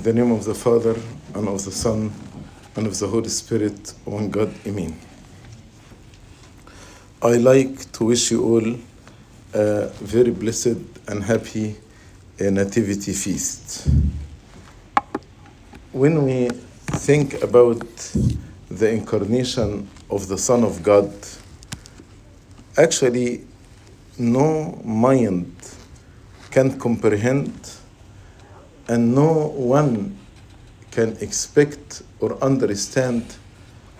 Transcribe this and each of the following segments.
In the name of the Father, and of the Son, and of the Holy Spirit, one God, Amen. I like to wish you all a very blessed and happy uh, Nativity feast. When we think about the incarnation of the Son of God, actually, no mind can comprehend and no one can expect or understand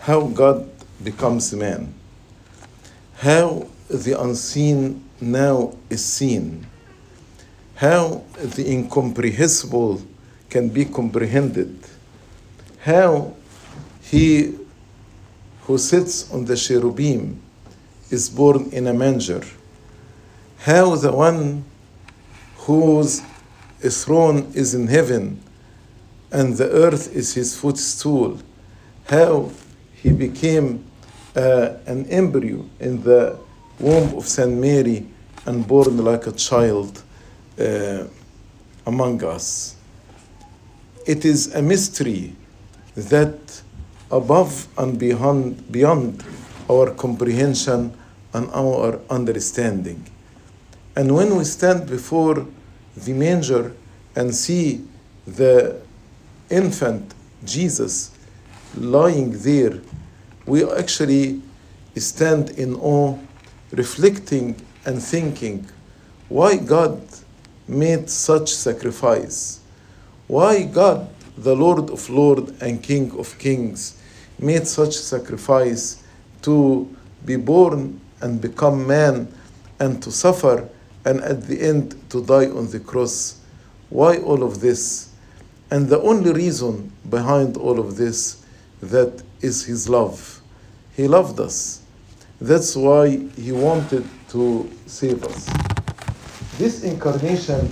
how God becomes man, how the unseen now is seen, how the incomprehensible can be comprehended, how he who sits on the cherubim is born in a manger, how the one whose throne is in heaven and the earth is his footstool, how he became uh, an embryo in the womb of Saint Mary and born like a child uh, among us. It is a mystery that above and beyond, beyond our comprehension and our understanding. And when we stand before the manger and see the infant Jesus lying there, we actually stand in awe, reflecting and thinking why God made such sacrifice, why God, the Lord of Lords and King of Kings, made such sacrifice to be born and become man and to suffer and at the end to die on the cross. Why all of this? And the only reason behind all of this that is his love. He loved us. That's why he wanted to save us. This incarnation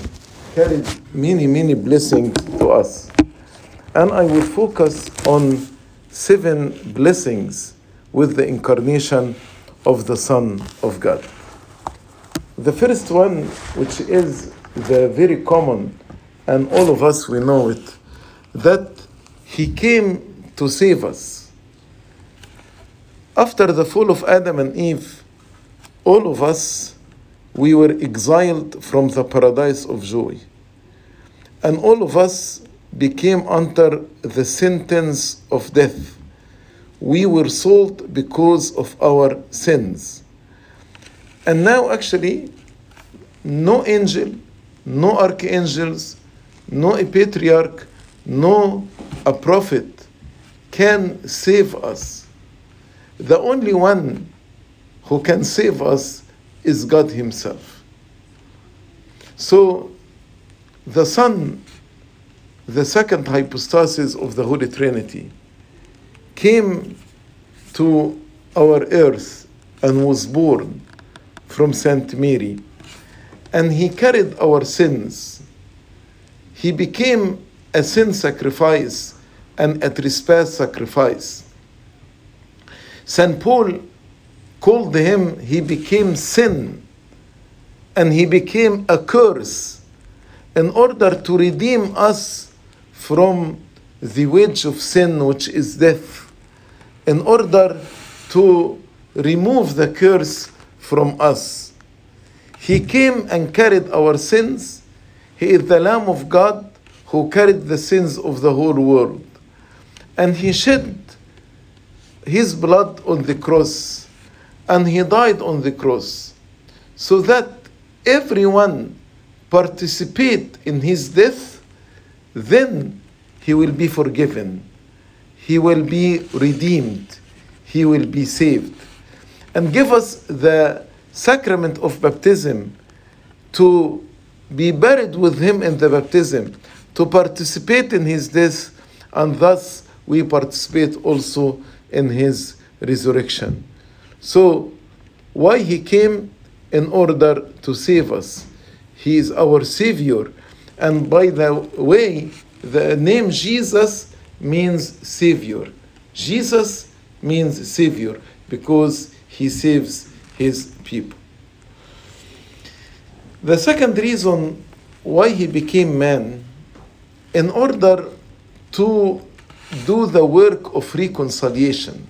carried many, many blessings to us. And I will focus on seven blessings with the incarnation of the Son of God. The first one, which is the very common, and all of us we know it, that he came to save us. After the fall of Adam and Eve, all of us we were exiled from the paradise of joy. And all of us became under the sentence of death. We were sold because of our sins. And now, actually, no angel, no archangels, no a patriarch, no a prophet can save us. The only one who can save us is God Himself. So, the Son, the second hypostasis of the Holy Trinity, came to our earth and was born from Saint Mary, and he carried our sins. He became a sin sacrifice and a trespass sacrifice. St. Paul called him, he became sin and he became a curse in order to redeem us from the wage of sin, which is death, in order to remove the curse from us. He came and carried our sins. He is the Lamb of God who carried the sins of the whole world. And he shed his blood on the cross and he died on the cross so that everyone participate in his death then he will be forgiven he will be redeemed he will be saved and give us the sacrament of baptism to be buried with him in the baptism to participate in his death and thus we participate also in his resurrection so, why he came? In order to save us. He is our Savior. And by the way, the name Jesus means Savior. Jesus means Savior because he saves his people. The second reason why he became man, in order to do the work of reconciliation.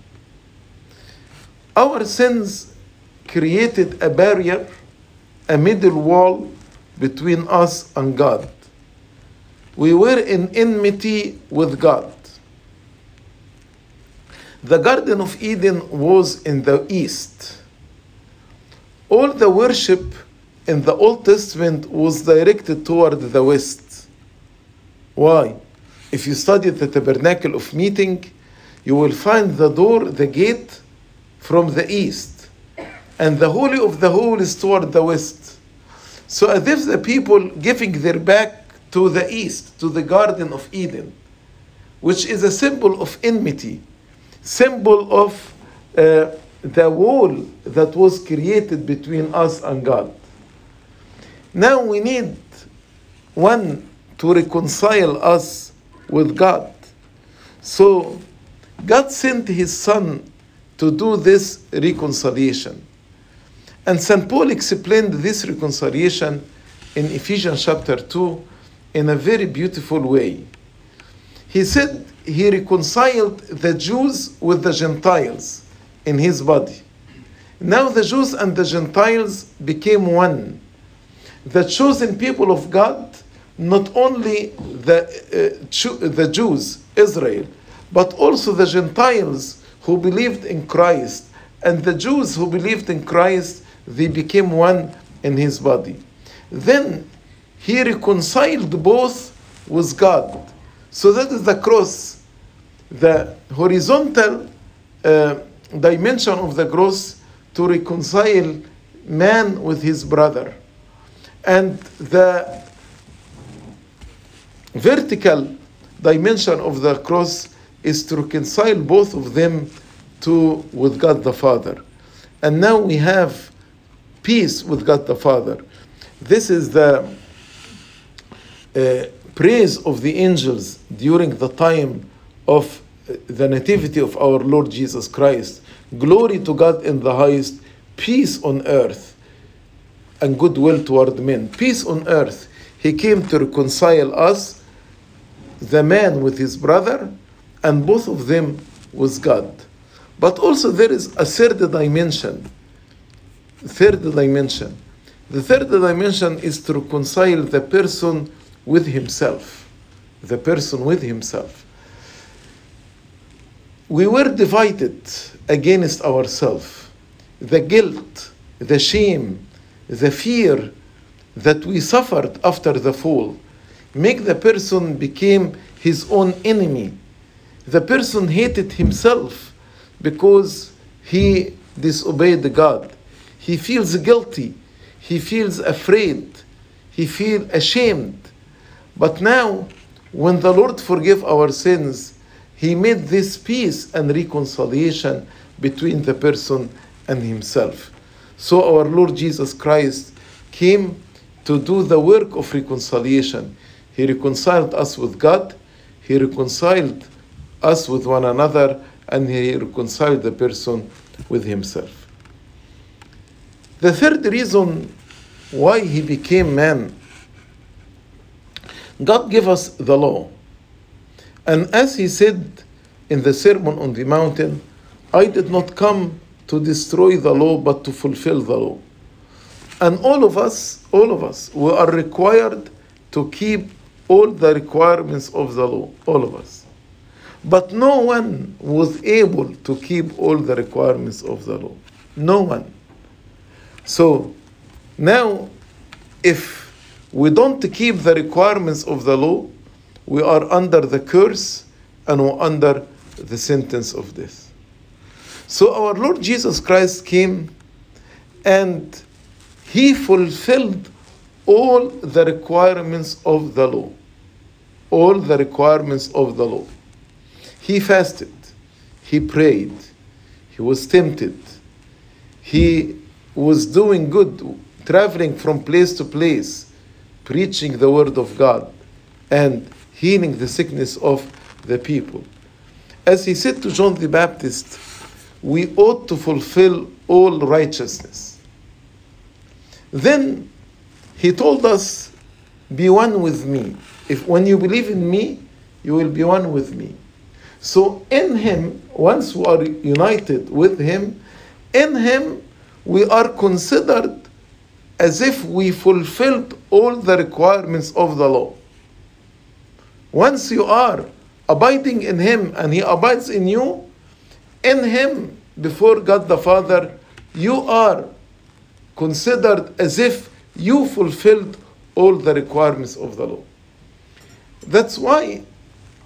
Our sins created a barrier, a middle wall between us and God. We were in enmity with God. The Garden of Eden was in the east. All the worship in the Old Testament was directed toward the west. Why? If you study the tabernacle of meeting, you will find the door, the gate from the east. And the Holy of the Holies toward the west. So as if the people giving their back to the east, to the Garden of Eden, which is a symbol of enmity, symbol of uh, the wall that was created between us and God. Now we need one to reconcile us with God. So God sent his son to do this reconciliation. And St. Paul explained this reconciliation in Ephesians chapter 2 in a very beautiful way. He said he reconciled the Jews with the Gentiles in his body. Now the Jews and the Gentiles became one. The chosen people of God, not only the, uh, the Jews, Israel, but also the Gentiles who believed in Christ. And the Jews who believed in Christ, they became one in his body. Then he reconciled both with God. So that is the cross. The horizontal uh, dimension of the cross to reconcile man with his brother. And the vertical dimension of the cross is to reconcile both of them to with God the Father. And now we have peace with God the Father. This is the uh, praise of the angels during the time of the nativity of our Lord Jesus Christ. Glory to God in the highest, peace on earth, and goodwill toward men. Peace on earth. He came to reconcile us, the man with his brother, and both of them with God. But also there is a third dimension. Third dimension. The third dimension is to reconcile the person with himself. The person with himself. We were divided against ourselves. The guilt, the shame, the fear that we suffered after the fall make the person became his own enemy. The person hated himself because he disobeyed God. He feels guilty. He feels afraid. He feels ashamed. But now, when the Lord forgave our sins, He made this peace and reconciliation between the person and Himself. So our Lord Jesus Christ came to do the work of reconciliation. He reconciled us with God, He reconciled us with one another, and He reconciled the person with Himself. The third reason why He became man God gave us the law. And as he said in the Sermon on the Mountain, I did not come to destroy the law, but to fulfill the law. And all of us, all of us, we are required to keep all the requirements of the law, all of us. But no one was able to keep all the requirements of the law. No one. So now, if we don't keep the requirements of the law, we are under the curse and we're under the sentence of death. So our Lord Jesus Christ came and he fulfilled all the requirements of the law. All the requirements of the law. He fasted, he prayed, he was tempted, he was doing good, traveling from place to place preaching the word of God and healing the sickness of the people. As he said to John the Baptist, we ought to fulfill all righteousness. Then he told us, Be one with me. If when you believe in me, you will be one with me. So in him, once we are united with him, in him we are considered as if we fulfilled all the requirements of the law. Once you are abiding in him and he abides in you, in him before God the Father, you are considered as if you fulfilled all the requirements of the law. That's why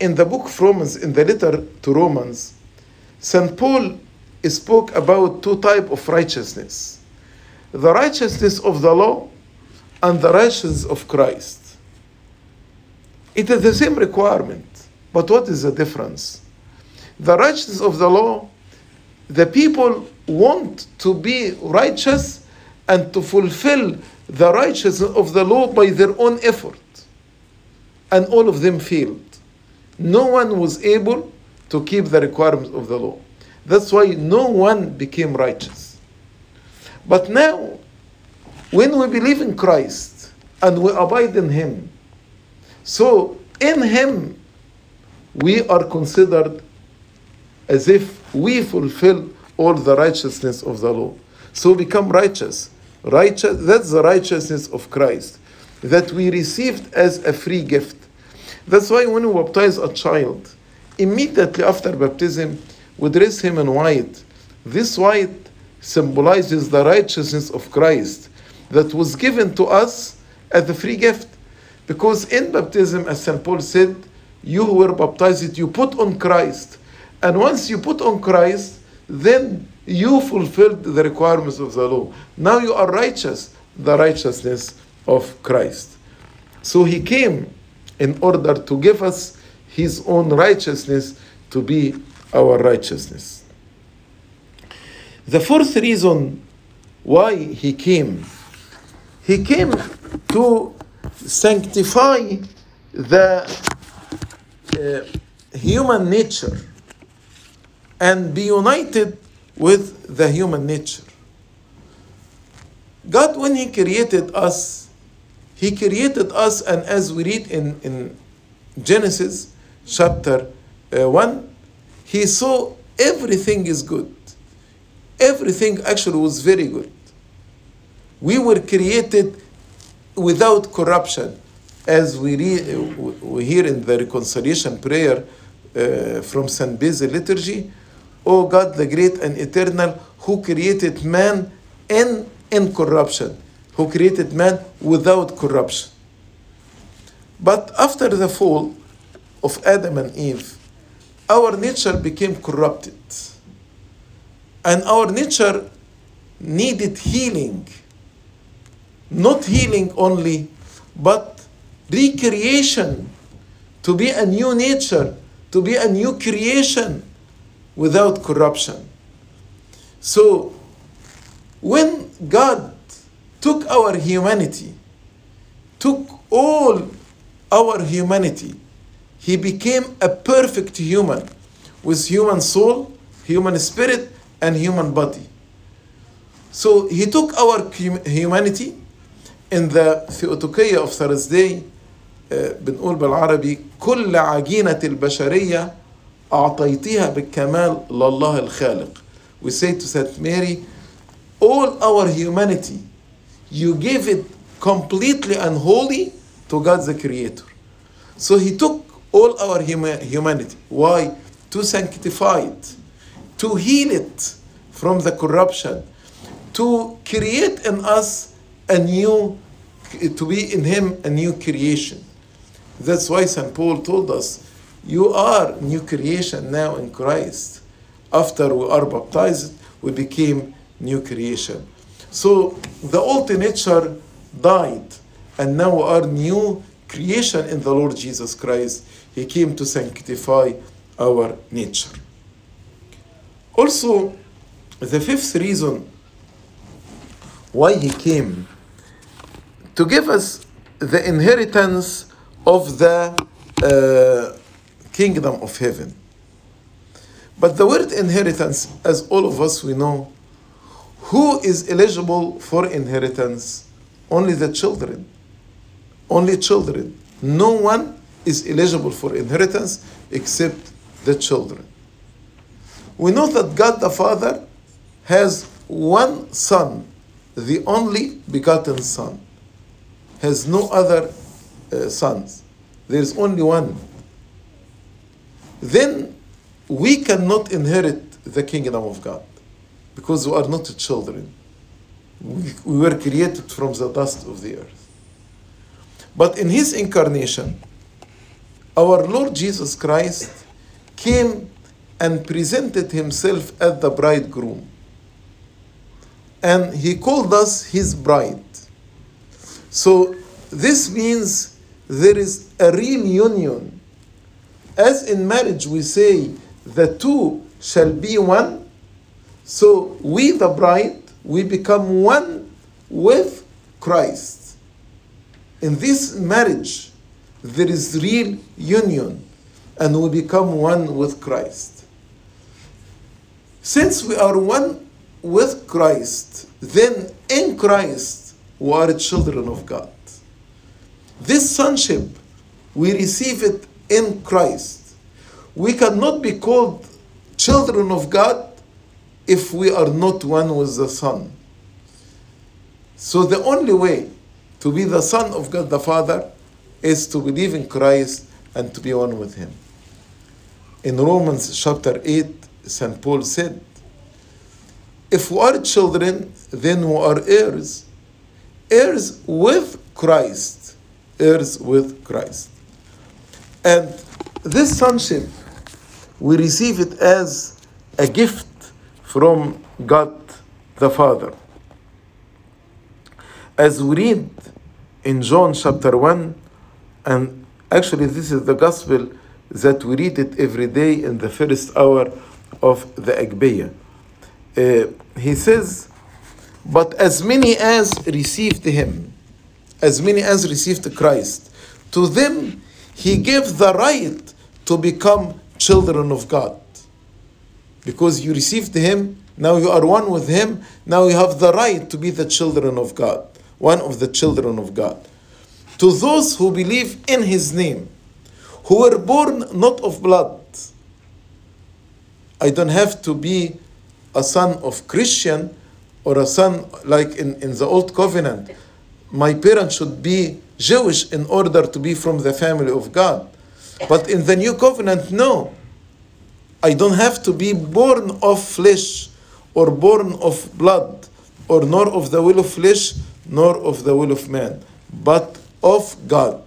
in the book of Romans, in the letter to Romans, St. Paul spoke about two types of righteousness the righteousness of the law and the righteousness of Christ. It is the same requirement, but what is the difference? The righteousness of the law, the people want to be righteous and to fulfill the righteousness of the law by their own effort. And all of them failed. No one was able to keep the requirements of the law. That's why no one became righteous. But now, when we believe in Christ and we abide in Him, so in Him we are considered as if we fulfill all the righteousness of the law. So become righteous. Righteous that's the righteousness of Christ that we received as a free gift. That's why when we baptize a child, immediately after baptism, we dress him in white. This white symbolizes the righteousness of Christ that was given to us as a free gift. Because in baptism, as St. Paul said, you who were baptized, you put on Christ. And once you put on Christ, then you fulfilled the requirements of the law. Now you are righteous, the righteousness of Christ. So he came in order to give us his own righteousness to be our righteousness. The fourth reason why he came, he came to sanctify the uh, human nature and be united with the human nature. God, when He created us, He created us, and as we read in, in Genesis chapter uh, 1, He saw everything is good everything actually was very good. We were created without corruption, as we, read, we hear in the reconciliation prayer uh, from St. Basil liturgy. O God, the great and eternal, who created man in incorruption, who created man without corruption. But after the fall of Adam and Eve, our nature became corrupted and our nature needed healing. Not healing only, but recreation to be a new nature, to be a new creation without corruption. So, when God took our humanity, took all our humanity, He became a perfect human with human soul, human spirit, and human body. So he took our humanity in the Theotokية of Thursday بنقول بالعربي كل عجينة البشرية أعطيتها بالكمال لله الخالق. We say to Saint Mary, all our humanity, you gave it completely and wholly to God the Creator. So He took all our humanity. Why? To sanctify it to heal it from the corruption, to create in us a new, to be in Him a new creation. That's why St. Paul told us, You are new creation now in Christ. After we are baptized, we became new creation. So the old nature died, and now we are new creation in the Lord Jesus Christ. He came to sanctify our nature. Also, the fifth reason why he came to give us the inheritance of the uh, kingdom of heaven. But the word inheritance, as all of us we know, who is eligible for inheritance? Only the children. Only children. No one is eligible for inheritance except the children. We know that God the Father has one Son, the only begotten Son, has no other uh, sons. There is only one. Then we cannot inherit the kingdom of God because we are not children. We, we were created from the dust of the earth. But in his incarnation, our Lord Jesus Christ came and presented himself as the bridegroom. And he called us his bride. So this means there is a real union. As in marriage, we say the two shall be one. So we, the bride, we become one with Christ. In this marriage, there is real union, and we become one with Christ. Since we are one with Christ, then in Christ we are children of God. This sonship, we receive it in Christ. We cannot be called children of God if we are not one with the Son. So the only way to be the Son of God the Father is to believe in Christ and to be one with Him. In Romans chapter 8, St. Paul said, If we are children, then we are heirs, heirs with Christ, heirs with Christ. And this sonship, we receive it as a gift from God the Father. As we read in John chapter 1, and actually, this is the gospel that we read it every day in the first hour of the Agpeya. Uh, he says, But as many as received him, as many as received Christ, to them he gave the right to become children of God. Because you received him, now you are one with him, now you have the right to be the children of God, one of the children of God to those who believe in his name, who were born not of blood. I don't have to be a son of Christian or a son like in, in the old covenant. My parents should be Jewish in order to be from the family of God. But in the new covenant, no. I don't have to be born of flesh or born of blood or nor of the will of flesh nor of the will of man, but of God,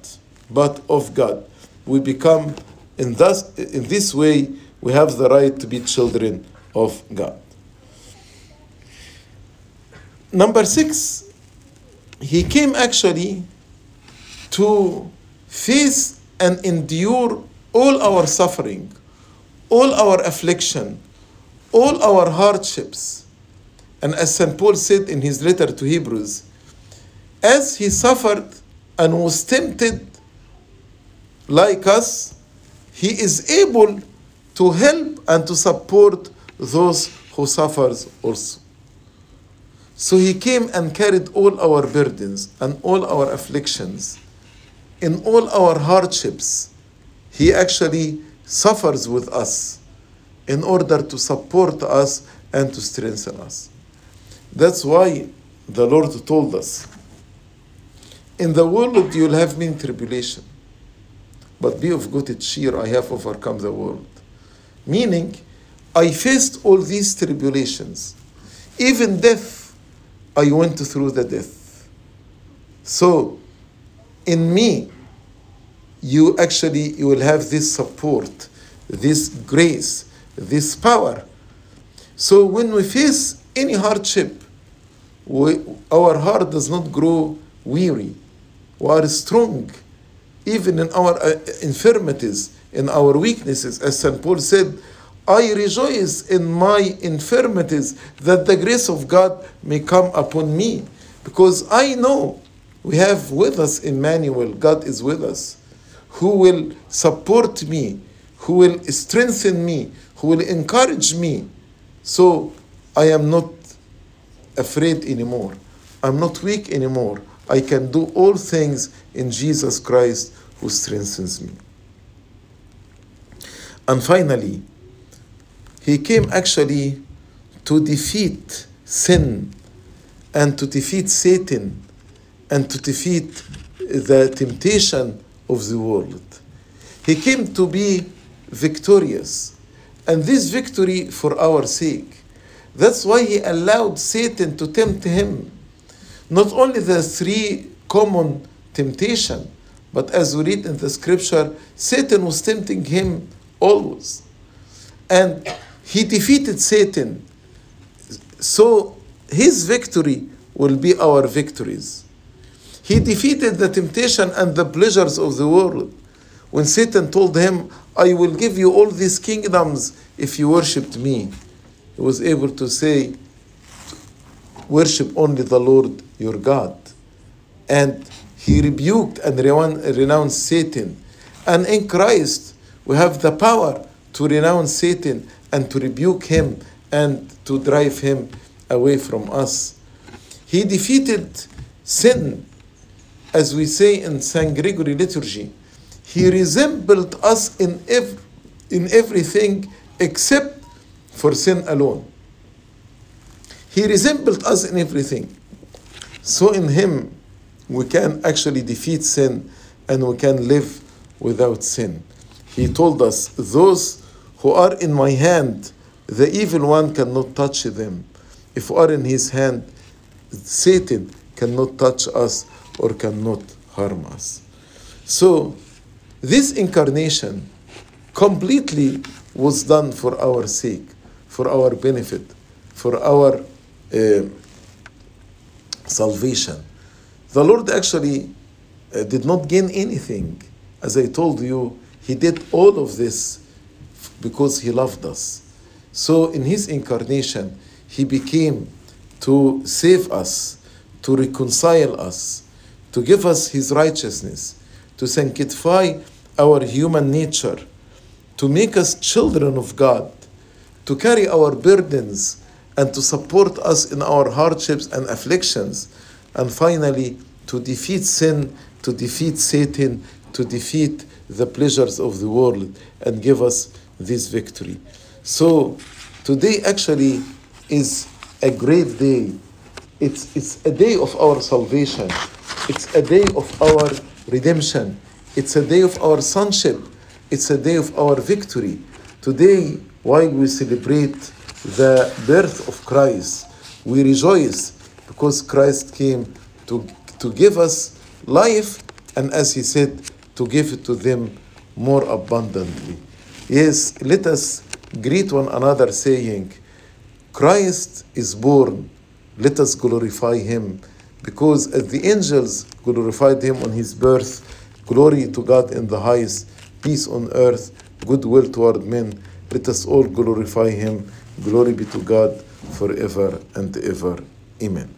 but of God. We become in thus in this way we have the right to be children of God. Number six, he came actually to face and endure all our suffering, all our affliction, all our hardships. And as St. Paul said in his letter to Hebrews, as he suffered and was tempted like us, he is able to help and to support those who suffers also. So he came and carried all our burdens and all our afflictions. In all our hardships, he actually suffers with us in order to support us and to strengthen us. That's why the Lord told us in the world you'll have many tribulation, but be of good cheer, I have overcome the world. Meaning, I faced all these tribulations. Even death, I went through the death. So, in me, you actually you will have this support, this grace, this power. So when we face any hardship, we, our heart does not grow weary we are strong even in our uh, infirmities, in our weaknesses. As St. Paul said, I rejoice in my infirmities that the grace of God may come upon me. Because I know we have with us Emmanuel, God is with us, who will support me, who will strengthen me, who will encourage me. So I am not afraid anymore. I'm not weak anymore. I can do all things in Jesus Christ who strengthens me. And finally, he came actually to defeat sin and to defeat Satan and to defeat the temptation of the world. He came to be victorious, and this victory for our sake. That's why he allowed Satan to tempt him. Not only the three common temptation, but as we read in the scripture, Satan was tempting him always. And he defeated Satan. So his victory will be our victories. He defeated the temptation and the pleasures of the world. When Satan told him, I will give you all these kingdoms if you worshipped me, he was able to say, Worship only the Lord your God. And he rebuked and renounced Satan. And in Christ, we have the power to renounce Satan and to rebuke him and to drive him away from us. He defeated sin, as we say in St. Gregory liturgy. He resembled us in, ev- in everything except for sin alone. He resembled us in everything. So in him, we can actually defeat sin and we can live without sin. He told us, Those who are in my hand, the evil one cannot touch them. If we are in his hand, Satan cannot touch us or cannot harm us. So, this incarnation completely was done for our sake, for our benefit, for our uh, salvation. The Lord actually uh, did not gain anything. As I told you, He did all of this because He loved us. So, in His incarnation, He became to save us, to reconcile us, to give us His righteousness, to sanctify our human nature, to make us children of God, to carry our burdens, and to support us in our hardships and afflictions, and finally, to defeat sin, to defeat Satan, to defeat the pleasures of the world, and give us this victory. So, today actually is a great day. It's, it's a day of our salvation. It's a day of our redemption. It's a day of our sonship. It's a day of our victory. Today, while we celebrate the birth of Christ, we rejoice because Christ came to, to give us life and, as he said, to give it to them more abundantly. Yes, let us greet one another saying, Christ is born, let us glorify him. Because as the angels glorified him on his birth, glory to God in the highest, peace on earth, goodwill toward men, let us all glorify him. Glory be to God forever and ever. Amen.